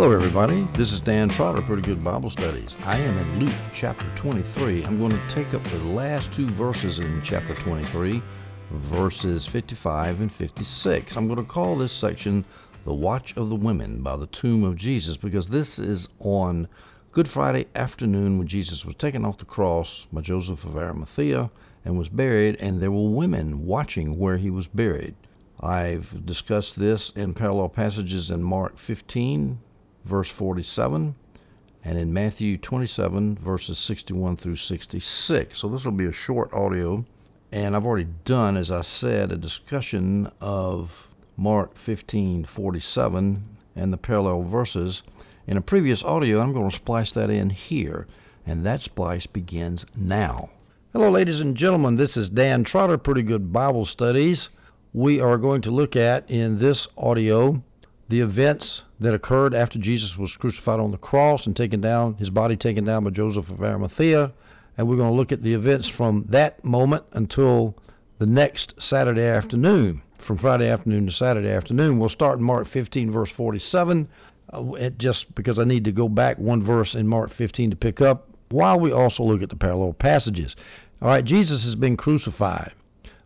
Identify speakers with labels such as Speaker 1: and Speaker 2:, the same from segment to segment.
Speaker 1: Hello, everybody. This is Dan Trotter, Pretty Good Bible Studies. I am in Luke chapter 23. I'm going to take up the last two verses in chapter 23, verses 55 and 56. I'm going to call this section The Watch of the Women by the Tomb of Jesus because this is on Good Friday afternoon when Jesus was taken off the cross by Joseph of Arimathea and was buried, and there were women watching where he was buried. I've discussed this in parallel passages in Mark 15, verse 47, and in Matthew 27, verses 61 through 66. So this will be a short audio, and I've already done, as I said, a discussion of Mark 15:47 and the parallel verses in a previous audio. I'm going to splice that in here, and that splice begins now. Hello, ladies and gentlemen. This is Dan Trotter, Pretty Good Bible Studies. We are going to look at in this audio the events that occurred after Jesus was crucified on the cross and taken down, his body taken down by Joseph of Arimathea. And we're going to look at the events from that moment until the next Saturday afternoon. From Friday afternoon to Saturday afternoon. We'll start in Mark 15, verse 47, uh, just because I need to go back one verse in Mark 15 to pick up, while we also look at the parallel passages. All right, Jesus has been crucified.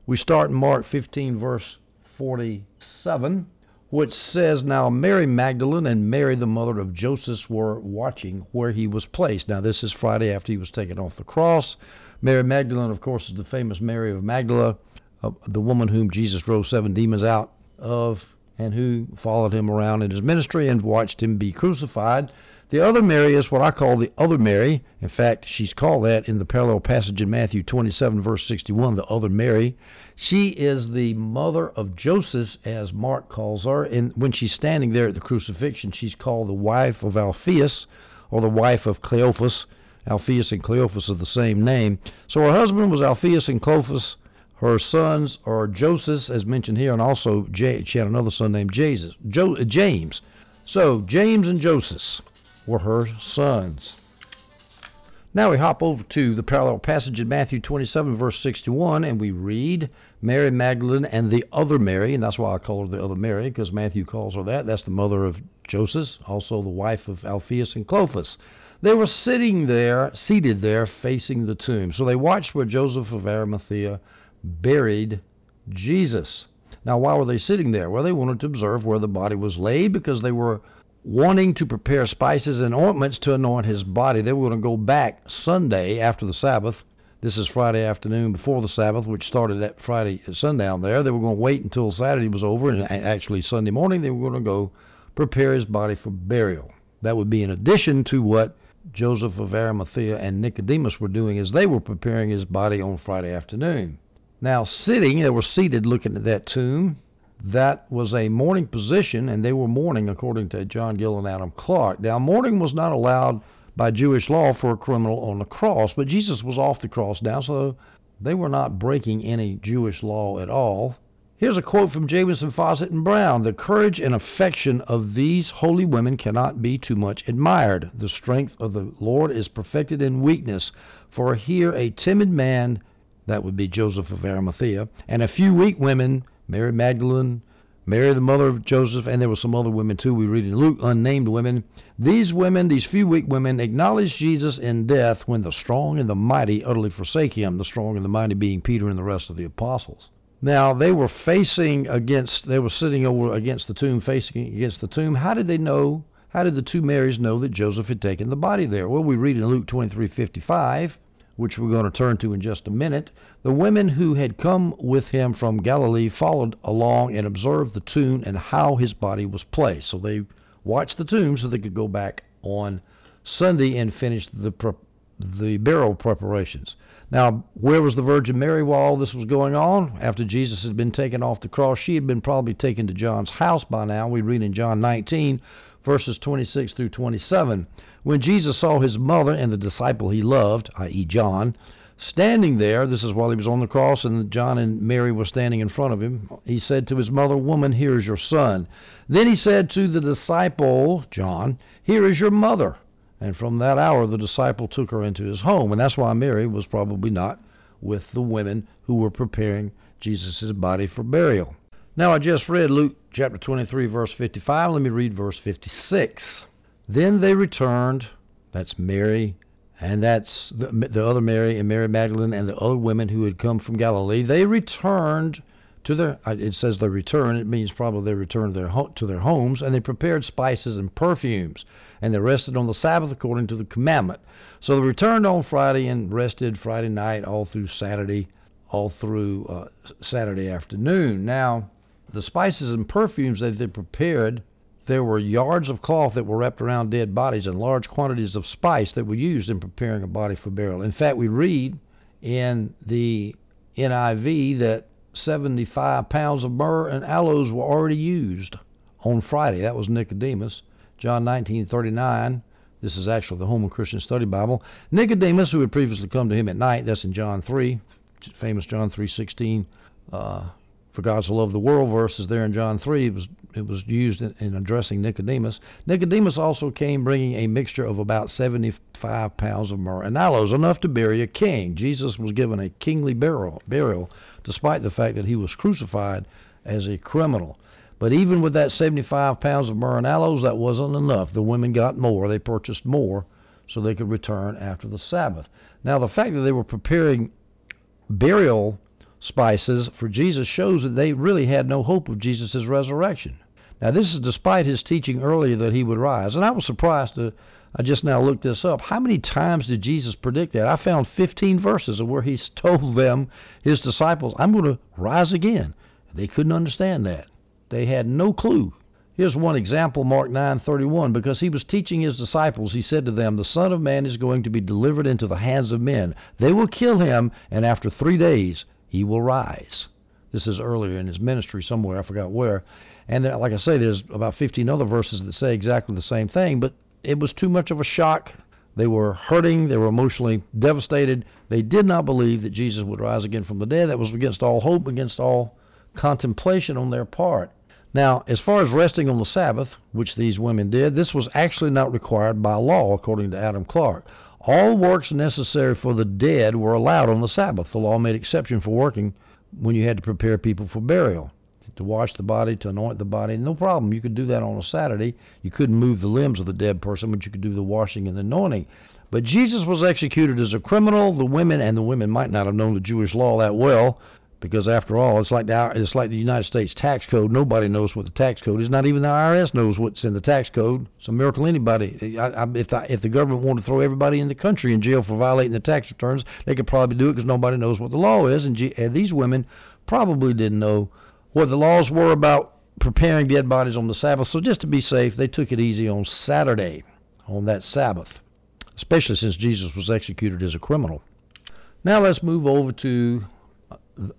Speaker 1: We start in Mark 15, verse 47, which says, Now Mary Magdalene and Mary, the mother of Joseph, were watching where he was placed. Now, this is Friday after he was taken off the cross. Mary Magdalene, of course, is the famous Mary of Magdala, uh, the woman whom Jesus drove seven demons out of and who followed him around in his ministry and watched him be crucified. The other Mary is what I call the other Mary. In fact, she's called that in the parallel passage in Matthew 27, verse 61, the other Mary. She is the mother of Joseph, as Mark calls her. And when she's standing there at the crucifixion, she's called the wife of Alphaeus, or the wife of Cleophas. Alphaeus and Cleophas are the same name. So her husband was Alphaeus and Cleophas. Her sons are Joseph, as mentioned here, and also she had another son named Jesus, jo- uh, James. So James and Joseph were her sons. Now we hop over to the parallel passage in Matthew 27, verse 61, and we read Mary Magdalene and the other Mary, and that's why I call her the other Mary, because Matthew calls her that. That's the mother of Joseph, also the wife of Alphaeus and Clopas. They were sitting there, seated there, facing the tomb. So they watched where Joseph of Arimathea buried Jesus. Now, why were they sitting there? Well, they wanted to observe where the body was laid because they were wanting to prepare spices and ointments to anoint his body. They were going to go back Sunday after the Sabbath. This is Friday afternoon before the Sabbath, which started at Friday at sundown there. They were going to wait until Saturday was over, and actually Sunday morning they were going to go prepare his body for burial. That would be in addition to what Joseph of Arimathea and Nicodemus were doing as they were preparing his body on Friday afternoon. Now, sitting, they were seated looking at that tomb that was a mourning position, and they were mourning according to John Gill and Adam Clarke. Now, mourning was not allowed by Jewish law for a criminal on the cross, but Jesus was off the cross now, so they were not breaking any Jewish law at all. Here's a quote from Jamieson, Fausset, and Brown The courage and affection of these holy women cannot be too much admired. The strength of the Lord is perfected in weakness. For here a timid man, that would be Joseph of Arimathea, and a few weak women Mary Magdalene, Mary the mother of Joseph, and there were some other women too. We read in Luke, unnamed women. These women, these few weak women, acknowledged Jesus in death when the strong and the mighty utterly forsake him, the strong and the mighty being Peter and the rest of the apostles. Now, they were facing against, they were sitting over against the tomb, facing against the tomb. How did they know? How did the two Marys know that Joseph had taken the body there? Well, we read in Luke 23:55 which we're going to turn to in just a minute, the women who had come with him from Galilee followed along and observed the tomb and how his body was placed. So they watched the tomb so they could go back on Sunday and finish the the burial preparations. Now, where was the Virgin Mary while all this was going on? After Jesus had been taken off the cross, she had been probably taken to John's house by now. We read in John 19, verses 26 through 27. When Jesus saw his mother and the disciple he loved, i.e., John, standing there, this is while he was on the cross, and John and Mary were standing in front of him, he said to his mother, Woman, here is your son. Then he said to the disciple, John, Here is your mother. And from that hour, the disciple took her into his home. And that's why Mary was probably not with the women who were preparing Jesus' body for burial. Now, I just read Luke chapter 23, verse 55. Let me read verse 56. Then they returned. That's Mary, and that's the, the other Mary and Mary Magdalene and the other women who had come from Galilee. They returned to their. It says they returned. It means probably they returned their to their homes, and they prepared spices and perfumes, and they rested on the Sabbath according to the commandment. So they returned on Friday and rested Friday night all through Saturday, all through uh, Saturday afternoon. Now, the spices and perfumes that they prepared there were yards of cloth that were wrapped around dead bodies and large quantities of spice that were used in preparing a body for burial. In fact, we read in the NIV that 75 pounds of myrrh and aloes were already used on Friday. That was Nicodemus. John 19:39. This is actually the Holman Christian Study Bible. Nicodemus, who had previously come to him at night, that's in John 3, famous John 3:16. Uh, for God so loved the world verse is there in John 3. It was, it was used in, in addressing Nicodemus. Nicodemus also came bringing a mixture of about 75 pounds of myrrh and aloes, enough to bury a king. Jesus was given a kingly burial, burial despite the fact that he was crucified as a criminal. But even with that 75 pounds of myrrh and aloes, that wasn't enough. The women got more. They purchased more so they could return after the Sabbath. Now, the fact that they were preparing burial spices for Jesus shows that they really had no hope of Jesus' resurrection. Now, this is despite his teaching earlier that he would rise. And I was surprised to, I just now looked this up. How many times did Jesus predict that? I found 15 verses of where he told them, his disciples, I'm going to rise again. They couldn't understand that. They had no clue. Here's one example, Mark 9:31, because he was teaching his disciples, he said to them, "The Son of Man is going to be delivered into the hands of men. They will kill him, and after 3 days he will rise. This is earlier in his ministry somewhere, I forgot where. And there, like I say, there's about 15 other verses that say exactly the same thing, but it was too much of a shock. They were hurting, they were emotionally devastated. They did not believe that Jesus would rise again from the dead. That was against all hope, against all contemplation on their part. Now, as far as resting on the Sabbath, which these women did, this was actually not required by law, according to Adam Clarke. All works necessary for the dead were allowed on the Sabbath. The law made exception for working when you had to prepare people for burial. To wash the body, to anoint the body, no problem. You could do that on a Saturday. You couldn't move the limbs of the dead person, but you could do the washing and the anointing. But Jesus was executed as a criminal. The women, and the women might not have known the Jewish law that well, because after all, it's like the it's like the United States tax code. Nobody knows what the tax code is. Not even the IRS knows what's in the tax code. It's a miracle anybody. I, I, if I, if the government wanted to throw everybody in the country in jail for violating the tax returns, they could probably do it because nobody knows what the law is. And, and these women probably didn't know what the laws were about preparing dead bodies on the Sabbath. So just to be safe, they took it easy on Saturday, on that Sabbath, especially since Jesus was executed as a criminal. Now let's move over to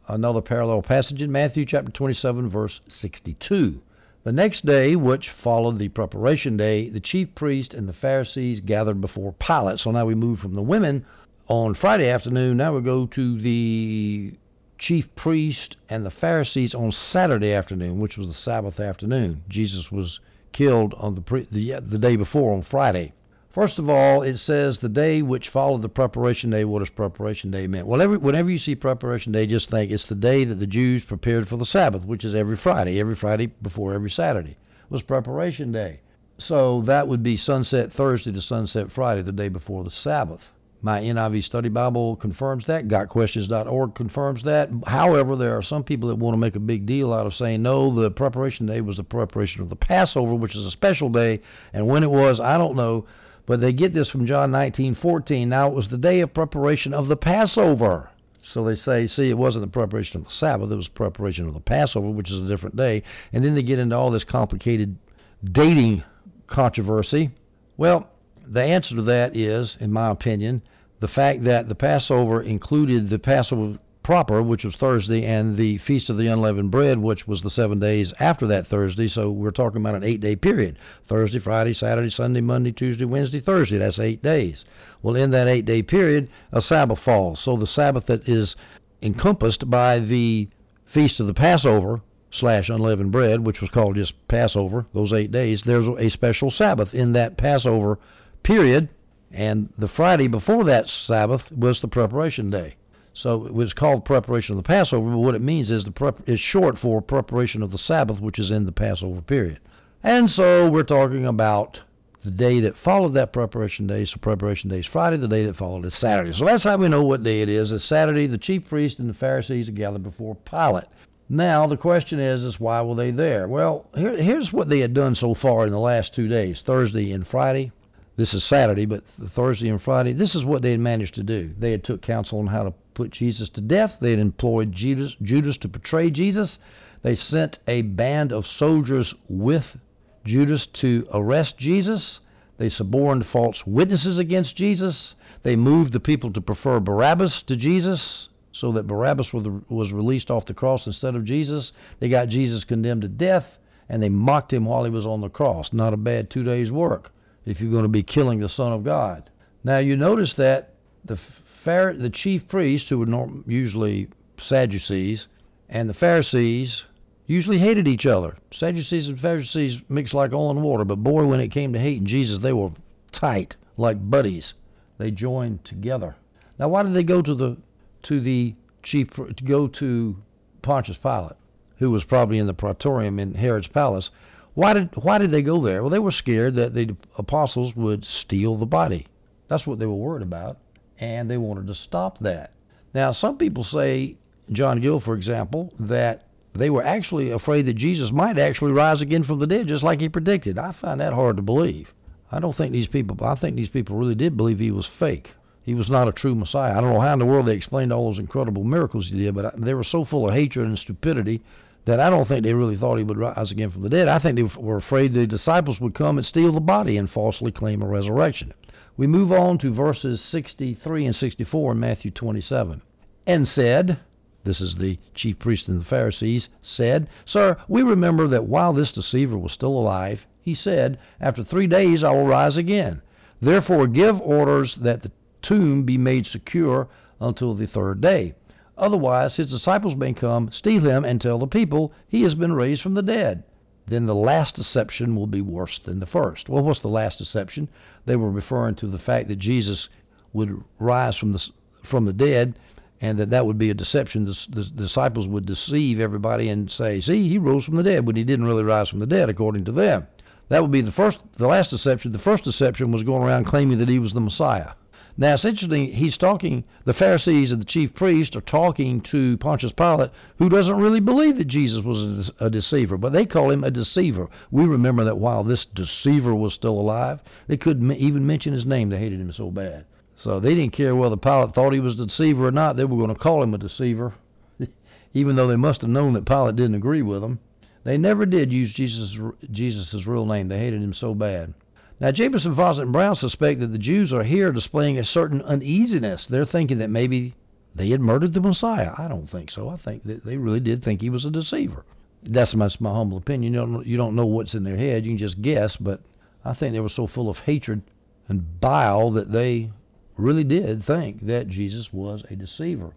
Speaker 1: another parallel passage in Matthew chapter 27, verse 62. The next day, which followed the preparation day, the chief priest and the Pharisees gathered before Pilate. So now we move from the women on Friday afternoon. Now we go to the chief priest and the Pharisees on Saturday afternoon, which was the Sabbath afternoon. Jesus was killed on the pre- the, the day before on Friday. First of all, it says the day which followed the preparation day. What does preparation day mean? Well, every, whenever you see preparation day, just think it's the day that the Jews prepared for the Sabbath, which is every Friday. Every Friday before every Saturday was preparation day. So that would be sunset Thursday to sunset Friday, the day before the Sabbath. My NIV Study Bible confirms that. GotQuestions.org confirms that. However, there are some people that want to make a big deal out of saying, no, the preparation day was the preparation of the Passover, which is a special day. And when it was, I don't know. But they get this from John 19:14. Now it was the day of preparation of the Passover. So they say, see, it wasn't the preparation of the Sabbath, it was preparation of the Passover, which is a different day. And then they get into all this complicated dating controversy. Well, the answer to that is, in my opinion, the fact that the Passover included the Passover proper, which was Thursday, and the Feast of the Unleavened Bread, which was the seven days after that Thursday. So we're talking about an eight day period Thursday, Friday, Saturday, Sunday, Monday, Tuesday, Wednesday, Thursday. That's eight days. Well, in that eight day period, a Sabbath falls. So the Sabbath that is encompassed by the Feast of the Passover slash unleavened bread, which was called just Passover, those eight days, there's a special Sabbath in that Passover period. And the Friday before that Sabbath was the preparation day. So it was called preparation of the Passover, but what it means is the prep is short for preparation of the Sabbath, which is in the Passover period. And so we're talking about The day that followed that preparation day, so preparation day is Friday. The day that followed is Saturday. So that's how we know what day it is. It's Saturday. The chief priest and the Pharisees are gathered before Pilate. Now the question is, is why were they there? Well, here, here's what they had done so far in the last two days, Thursday and Friday. This is Saturday, but Thursday and Friday, this is what they had managed to do. They had took counsel on how to put Jesus to death. They had employed Judas, Judas to betray Jesus. They sent a band of soldiers with Judas to arrest Jesus. They suborned false witnesses against Jesus. They moved the people to prefer Barabbas to Jesus so that Barabbas was released off the cross instead of Jesus. They got Jesus condemned to death and they mocked him while he was on the cross. Not a bad two days' work if you're going to be killing the Son of God. Now you notice that the the chief priests, who were usually Sadducees, and the Pharisees usually hated each other. Sadducees and Pharisees mixed like oil and water, but boy, when it came to hating Jesus, they were tight, like buddies. They joined together. Now, why did they go to the to the chief to go to Pontius Pilate, who was probably in the praetorium in Herod's palace? Why did why did they go there? Well, they were scared that the apostles would steal the body. That's what they were worried about and they wanted to stop that. Now, some people say, John Gill, for example, that they were actually afraid that Jesus might actually rise again from the dead, just like he predicted. I find that hard to believe. I don't think these people. I think these people really did believe he was fake. He was not a true Messiah. I don't know how in the world they explained all those incredible miracles he did, but they were so full of hatred and stupidity that I don't think they really thought he would rise again from the dead. I think they were afraid the disciples would come and steal the body and falsely claim a resurrection. We move on to verses 63 and 64 in Matthew 27. And said, this is the chief priests and the Pharisees, said, Sir, we remember that while this deceiver was still alive, he said, After three days I will rise again. Therefore give orders that the tomb be made secure until the third day. Otherwise his disciples may come, steal him, and tell the people he has been raised from the dead then the last deception will be worse than the first. Well, what's the last deception? They were referring to the fact that Jesus would rise from the from the dead, and that that would be a deception. The, the disciples would deceive everybody and say, "See, he rose from the dead," but he didn't really rise from the dead, according to them. That would be the first, the last deception. The first deception was going around claiming that he was the Messiah. Now it's interesting. He's talking. The Pharisees and the chief priests are talking to Pontius Pilate, who doesn't really believe that Jesus was a, deceiver, but they call him a deceiver. We remember that while this deceiver was still alive, they couldn't even mention his name. They hated him so bad. So they didn't care whether Pilate thought he was a deceiver or not. They were going to call him a deceiver, even though they must have known that Pilate didn't agree with them. They never did use Jesus' Jesus's real name. They hated him so bad. Now, Jamieson, Fausset, and Brown suspect that the Jews are here displaying a certain uneasiness. They're thinking that maybe they had murdered the Messiah. I don't think so. I think that they really did think he was a deceiver. That's my, my humble opinion. You don't, you don't know what's in their head. You can just guess, but I think they were so full of hatred and bile that they really did think that Jesus was a deceiver.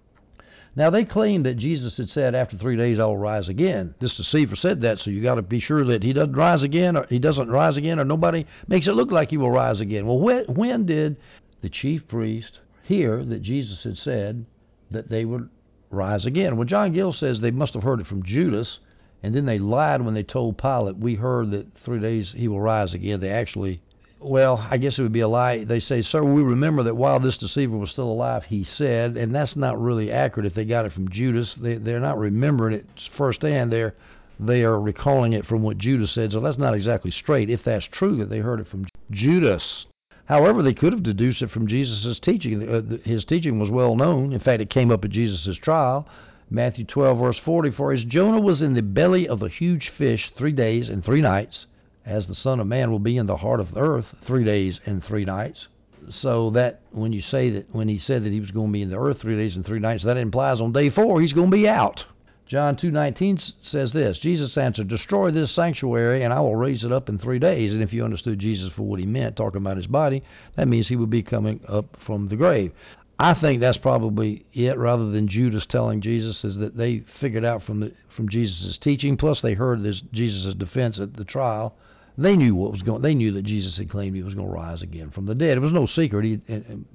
Speaker 1: Now they claim that Jesus had said, "After three days I will rise again." This deceiver said that, so you got to be sure that he doesn't rise again, or he doesn't rise again, or nobody makes it look like he will rise again. Well, when, when did the chief priest hear that Jesus had said that they would rise again? Well, John Gill says they must have heard it from Judas, and then they lied when they told Pilate, "We heard that three days he will rise again." They actually well, I guess it would be a lie. They say, Sir, we remember that while this deceiver was still alive, he said, and that's not really accurate if they got it from Judas. They, they're not remembering it firsthand. They're, they are recalling it from what Judas said, so that's not exactly straight if that's true that they heard it from Judas. However, they could have deduced it from Jesus' teaching. Uh, his teaching was well known. In fact, it came up at Jesus' trial. Matthew 12, verse 40 For as Jonah was in the belly of a huge fish three days and three nights, as the Son of Man will be in the heart of the earth three days and three nights. So that when you say that when he said that he was going to be in the earth three days and three nights, that implies on day four he's going to be out. John 2:19 says this. Jesus answered, "Destroy this sanctuary, and I will raise it up in three days." And if you understood Jesus for what he meant, talking about his body, that means he would be coming up from the grave. I think that's probably it, rather than Judas telling Jesus, is that they figured out from the from Jesus' teaching. Plus, they heard this Jesus' defense at the trial they knew what was going. They knew that Jesus had claimed he was going to rise again from the dead. It was no secret. He,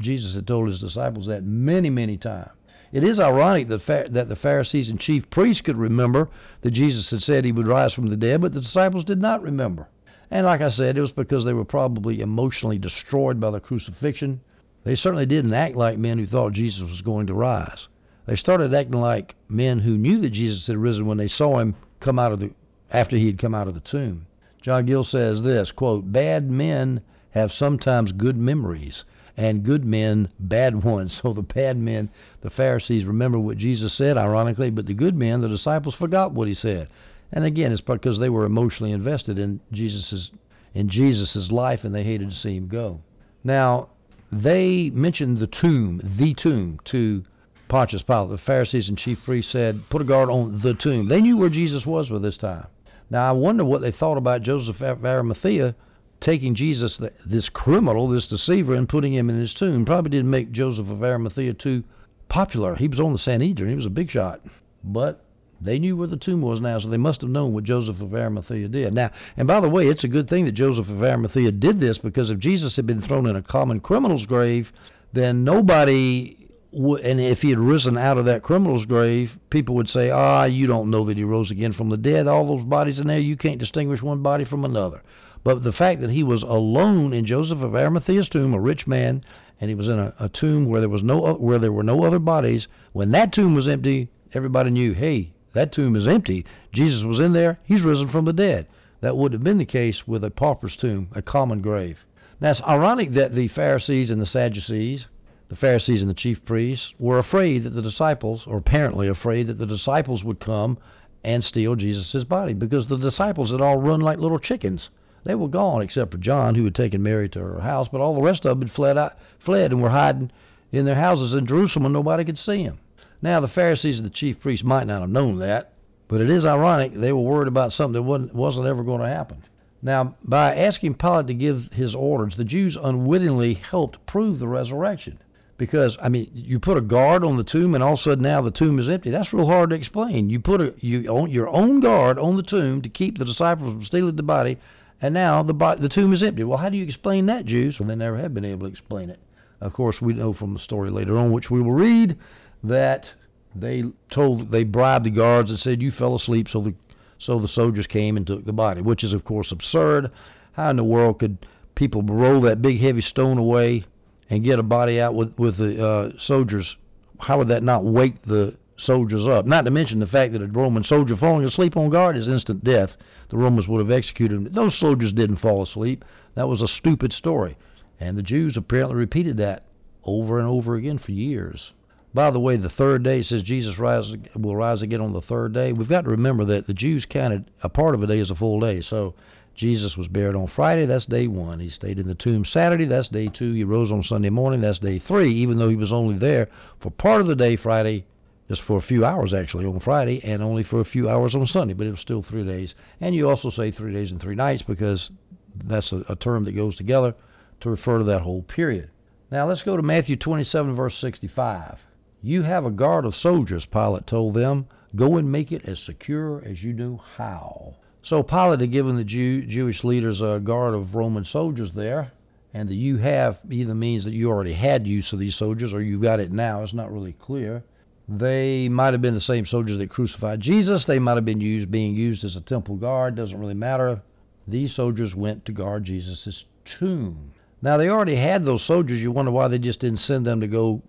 Speaker 1: Jesus had told his disciples that many, many times. It is ironic that, that the Pharisees and chief priests could remember that Jesus had said he would rise from the dead, but the disciples did not remember. And like I said, it was because they were probably emotionally destroyed by the crucifixion. They certainly didn't act like men who thought Jesus was going to rise. They started acting like men who knew that Jesus had risen when they saw him come out of the after he had come out of the tomb. John Gill says this quote, Bad men have sometimes good memories, and good men bad ones. So the bad men, the Pharisees, remember what Jesus said, ironically, but the good men, the disciples, forgot what he said. And again, it's because they were emotionally invested in Jesus's in Jesus's life, and they hated to see him go. Now, they mentioned the tomb, the tomb, to Pontius Pilate. The Pharisees and chief priests said, "Put a guard on the tomb." They knew where Jesus was by this time. Now, I wonder what they thought about Joseph of Arimathea taking Jesus, this criminal, this deceiver, and putting him in his tomb. Probably didn't make Joseph of Arimathea too popular. He was on the Sanhedrin. He was a big shot. But they knew where the tomb was now, so they must have known what Joseph of Arimathea did. Now, and by the way, it's a good thing that Joseph of Arimathea did this because if Jesus had been thrown in a common criminal's grave, then nobody and if he had risen out of that criminal's grave, people would say, "Ah, you don't know that he rose again from the dead. All those bodies in there, you can't distinguish one body from another." But the fact that he was alone in Joseph of Arimathea's tomb, a rich man, and he was in a, a tomb where there was no where there were no other bodies, when that tomb was empty, everybody knew, "Hey, that tomb is empty. Jesus was in there. He's risen from the dead." That would have been the case with a pauper's tomb, a common grave. Now it's ironic that the Pharisees and the Sadducees the Pharisees and the chief priests were afraid that the disciples, or apparently afraid that the disciples would come and steal Jesus' body because the disciples had all run like little chickens. They were gone except for John, who had taken Mary to her house, but all the rest of them had fled out, fled and were hiding in their houses in Jerusalem and nobody could see them. Now the Pharisees and the chief priests might not have known that, but it is ironic they were worried about something that wasn't, wasn't ever going to happen. Now, by asking Pilate to give his orders, the Jews unwittingly helped prove the resurrection because I mean, you put a guard on the tomb, and all of a sudden now the tomb is empty. That's real hard to explain. You put a you own your own guard on the tomb to keep the disciples from stealing the body, and now the the tomb is empty. Well, how do you explain that, Jews? Well, they never have been able to explain it. Of course, we know from the story later on, which we will read, that they told they bribed the guards and said you fell asleep, so the so the soldiers came and took the body, which is of course absurd. How in the world could people roll that big heavy stone away and get a body out with with the uh, soldiers, how would that not wake the soldiers up? Not to mention the fact that a Roman soldier falling asleep on guard is instant death. The Romans would have executed him. Those soldiers didn't fall asleep. That was a stupid story, and the Jews apparently repeated that over and over again for years. By the way, the third day says Jesus rise, will rise again on the third day. We've got to remember that the Jews counted a part of a day as a full day. So Jesus was buried on Friday, that's day one. He stayed in the tomb Saturday, that's day two. He rose on Sunday morning, that's day three, even though he was only there for part of the day Friday, just for a few hours actually on Friday, and only for a few hours on Sunday, but it was still three days. And you also say three days and three nights because that's a, a term that goes together to refer to that whole period. Now let's go to Matthew 27, verse 65. You have a guard of soldiers, Pilate told them. Go and make it as secure as you know how. So Pilate had given the Jew, Jewish leaders a guard of Roman soldiers there, and the you have either means that you already had use of these soldiers or you got it now. It's not really clear. They might have been the same soldiers that crucified Jesus. They might have been used being used as a temple guard. Doesn't really matter. These soldiers went to guard Jesus' tomb. Now they already had those soldiers. You wonder why they just didn't send them to go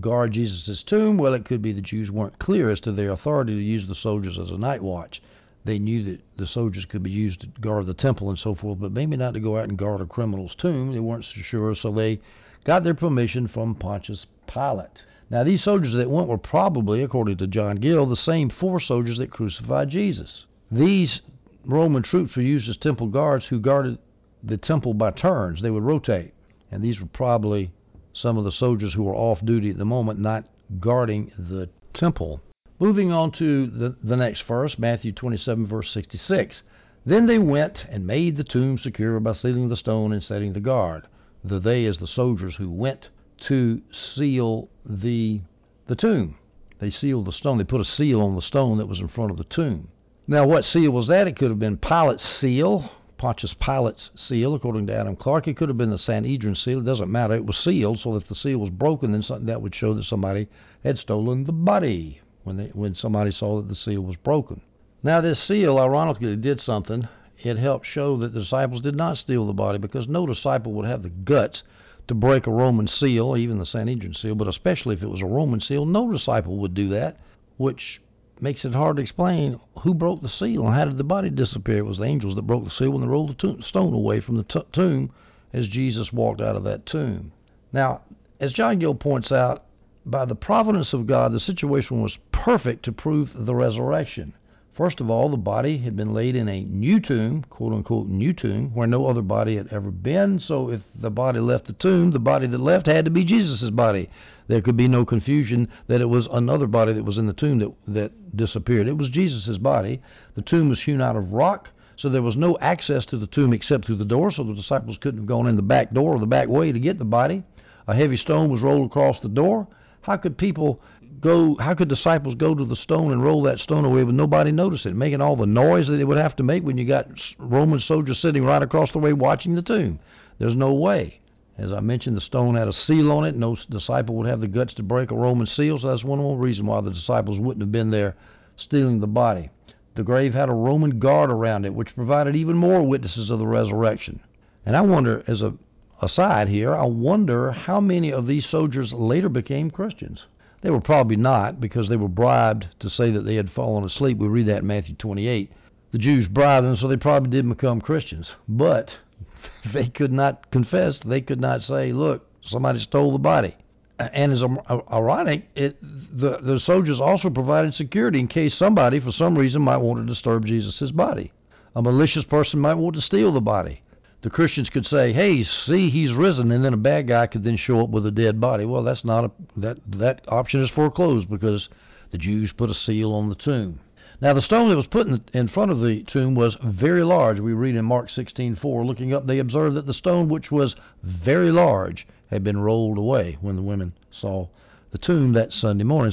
Speaker 1: guard Jesus' tomb. Well, it could be the Jews weren't clear as to their authority to use the soldiers as a night watch they knew that the soldiers could be used to guard the temple and so forth, but maybe not to go out and guard a criminal's tomb. They weren't so sure, so they got their permission from Pontius Pilate. Now, these soldiers that went were probably, according to John Gill, the same four soldiers that crucified Jesus. These Roman troops were used as temple guards who guarded the temple by turns. They would rotate. And these were probably some of the soldiers who were off duty at the moment, not guarding the temple. Moving on to the, the next verse, Matthew 27, verse 66. Then they went and made the tomb secure by sealing the stone and setting the guard. The they is the soldiers who went to seal the the tomb. They sealed the stone. They put a seal on the stone that was in front of the tomb. Now, what seal was that? It could have been Pilate's seal, Pontius Pilate's seal, according to Adam Clarke. It could have been the Sanhedrin seal. It doesn't matter. It was sealed, so if the seal was broken, then something that would show that somebody had stolen the body when they when somebody saw that the seal was broken. Now this seal ironically did something, it helped show that the disciples did not steal the body because no disciple would have the guts to break a Roman seal, even the Sanhedrin seal, but especially if it was a Roman seal, no disciple would do that, which makes it hard to explain who broke the seal and how did the body disappear. It was the angels that broke the seal when they rolled the tomb, stone away from the t- tomb as Jesus walked out of that tomb. Now, as John Gill points out, by the providence of God, the situation was perfect to prove the resurrection. First of all, the body had been laid in a new tomb, quote unquote new tomb, where no other body had ever been. So if the body left the tomb, the body that left had to be Jesus' body. There could be no confusion that it was another body that was in the tomb that, that disappeared. It was Jesus' body. The tomb was hewn out of rock, so there was no access to the tomb except through the door, so the disciples couldn't have gone in the back door or the back way to get the body. A heavy stone was rolled across the door. How could people go? How could disciples go to the stone and roll that stone away with nobody noticing, making all the noise that they would have to make when you got Roman soldiers sitting right across the way watching the tomb? There's no way. As I mentioned, the stone had a seal on it. No disciple would have the guts to break a Roman seal, so that's one more reason why the disciples wouldn't have been there stealing the body. The grave had a Roman guard around it, which provided even more witnesses of the resurrection. And I wonder, as a aside here, I wonder how many of these soldiers later became Christians. They were probably not because they were bribed to say that they had fallen asleep. We read that in Matthew 28. The Jews bribed them, so they probably did not become Christians. But they could not confess. They could not say, look, somebody stole the body. And as uh, ironic, it, the, the soldiers also provided security in case somebody, for some reason, might want to disturb Jesus' body. A malicious person might want to steal the body the Christians could say, "Hey, see, he's risen," and then a bad guy could then show up with a dead body. Well, that's not a that that option is foreclosed because the Jews put a seal on the tomb. Now, the stone that was put in, in front of the tomb was very large. We read in Mark 16:4, looking up, they observed that the stone, which was very large, had been rolled away when the women saw the tomb that Sunday morning.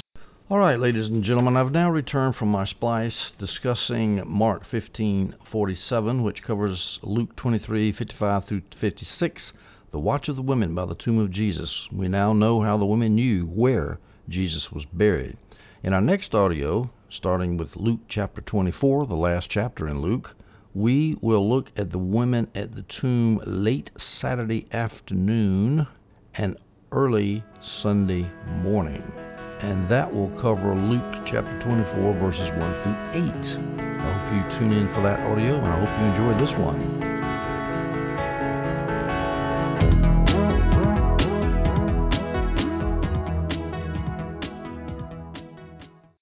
Speaker 1: All right, ladies and gentlemen, I've now returned from my splice discussing Mark 15:47, which covers Luke 23:55 through 56, the watch of the women by the tomb of Jesus. We now know how the women knew where Jesus was buried. In our next audio, starting with Luke chapter 24, the last chapter in Luke, we will look at the women at the tomb late Saturday afternoon and early Sunday morning and that will cover Luke chapter 24, verses 1 through 8. I hope you tune in for that audio, and I hope you enjoy this one.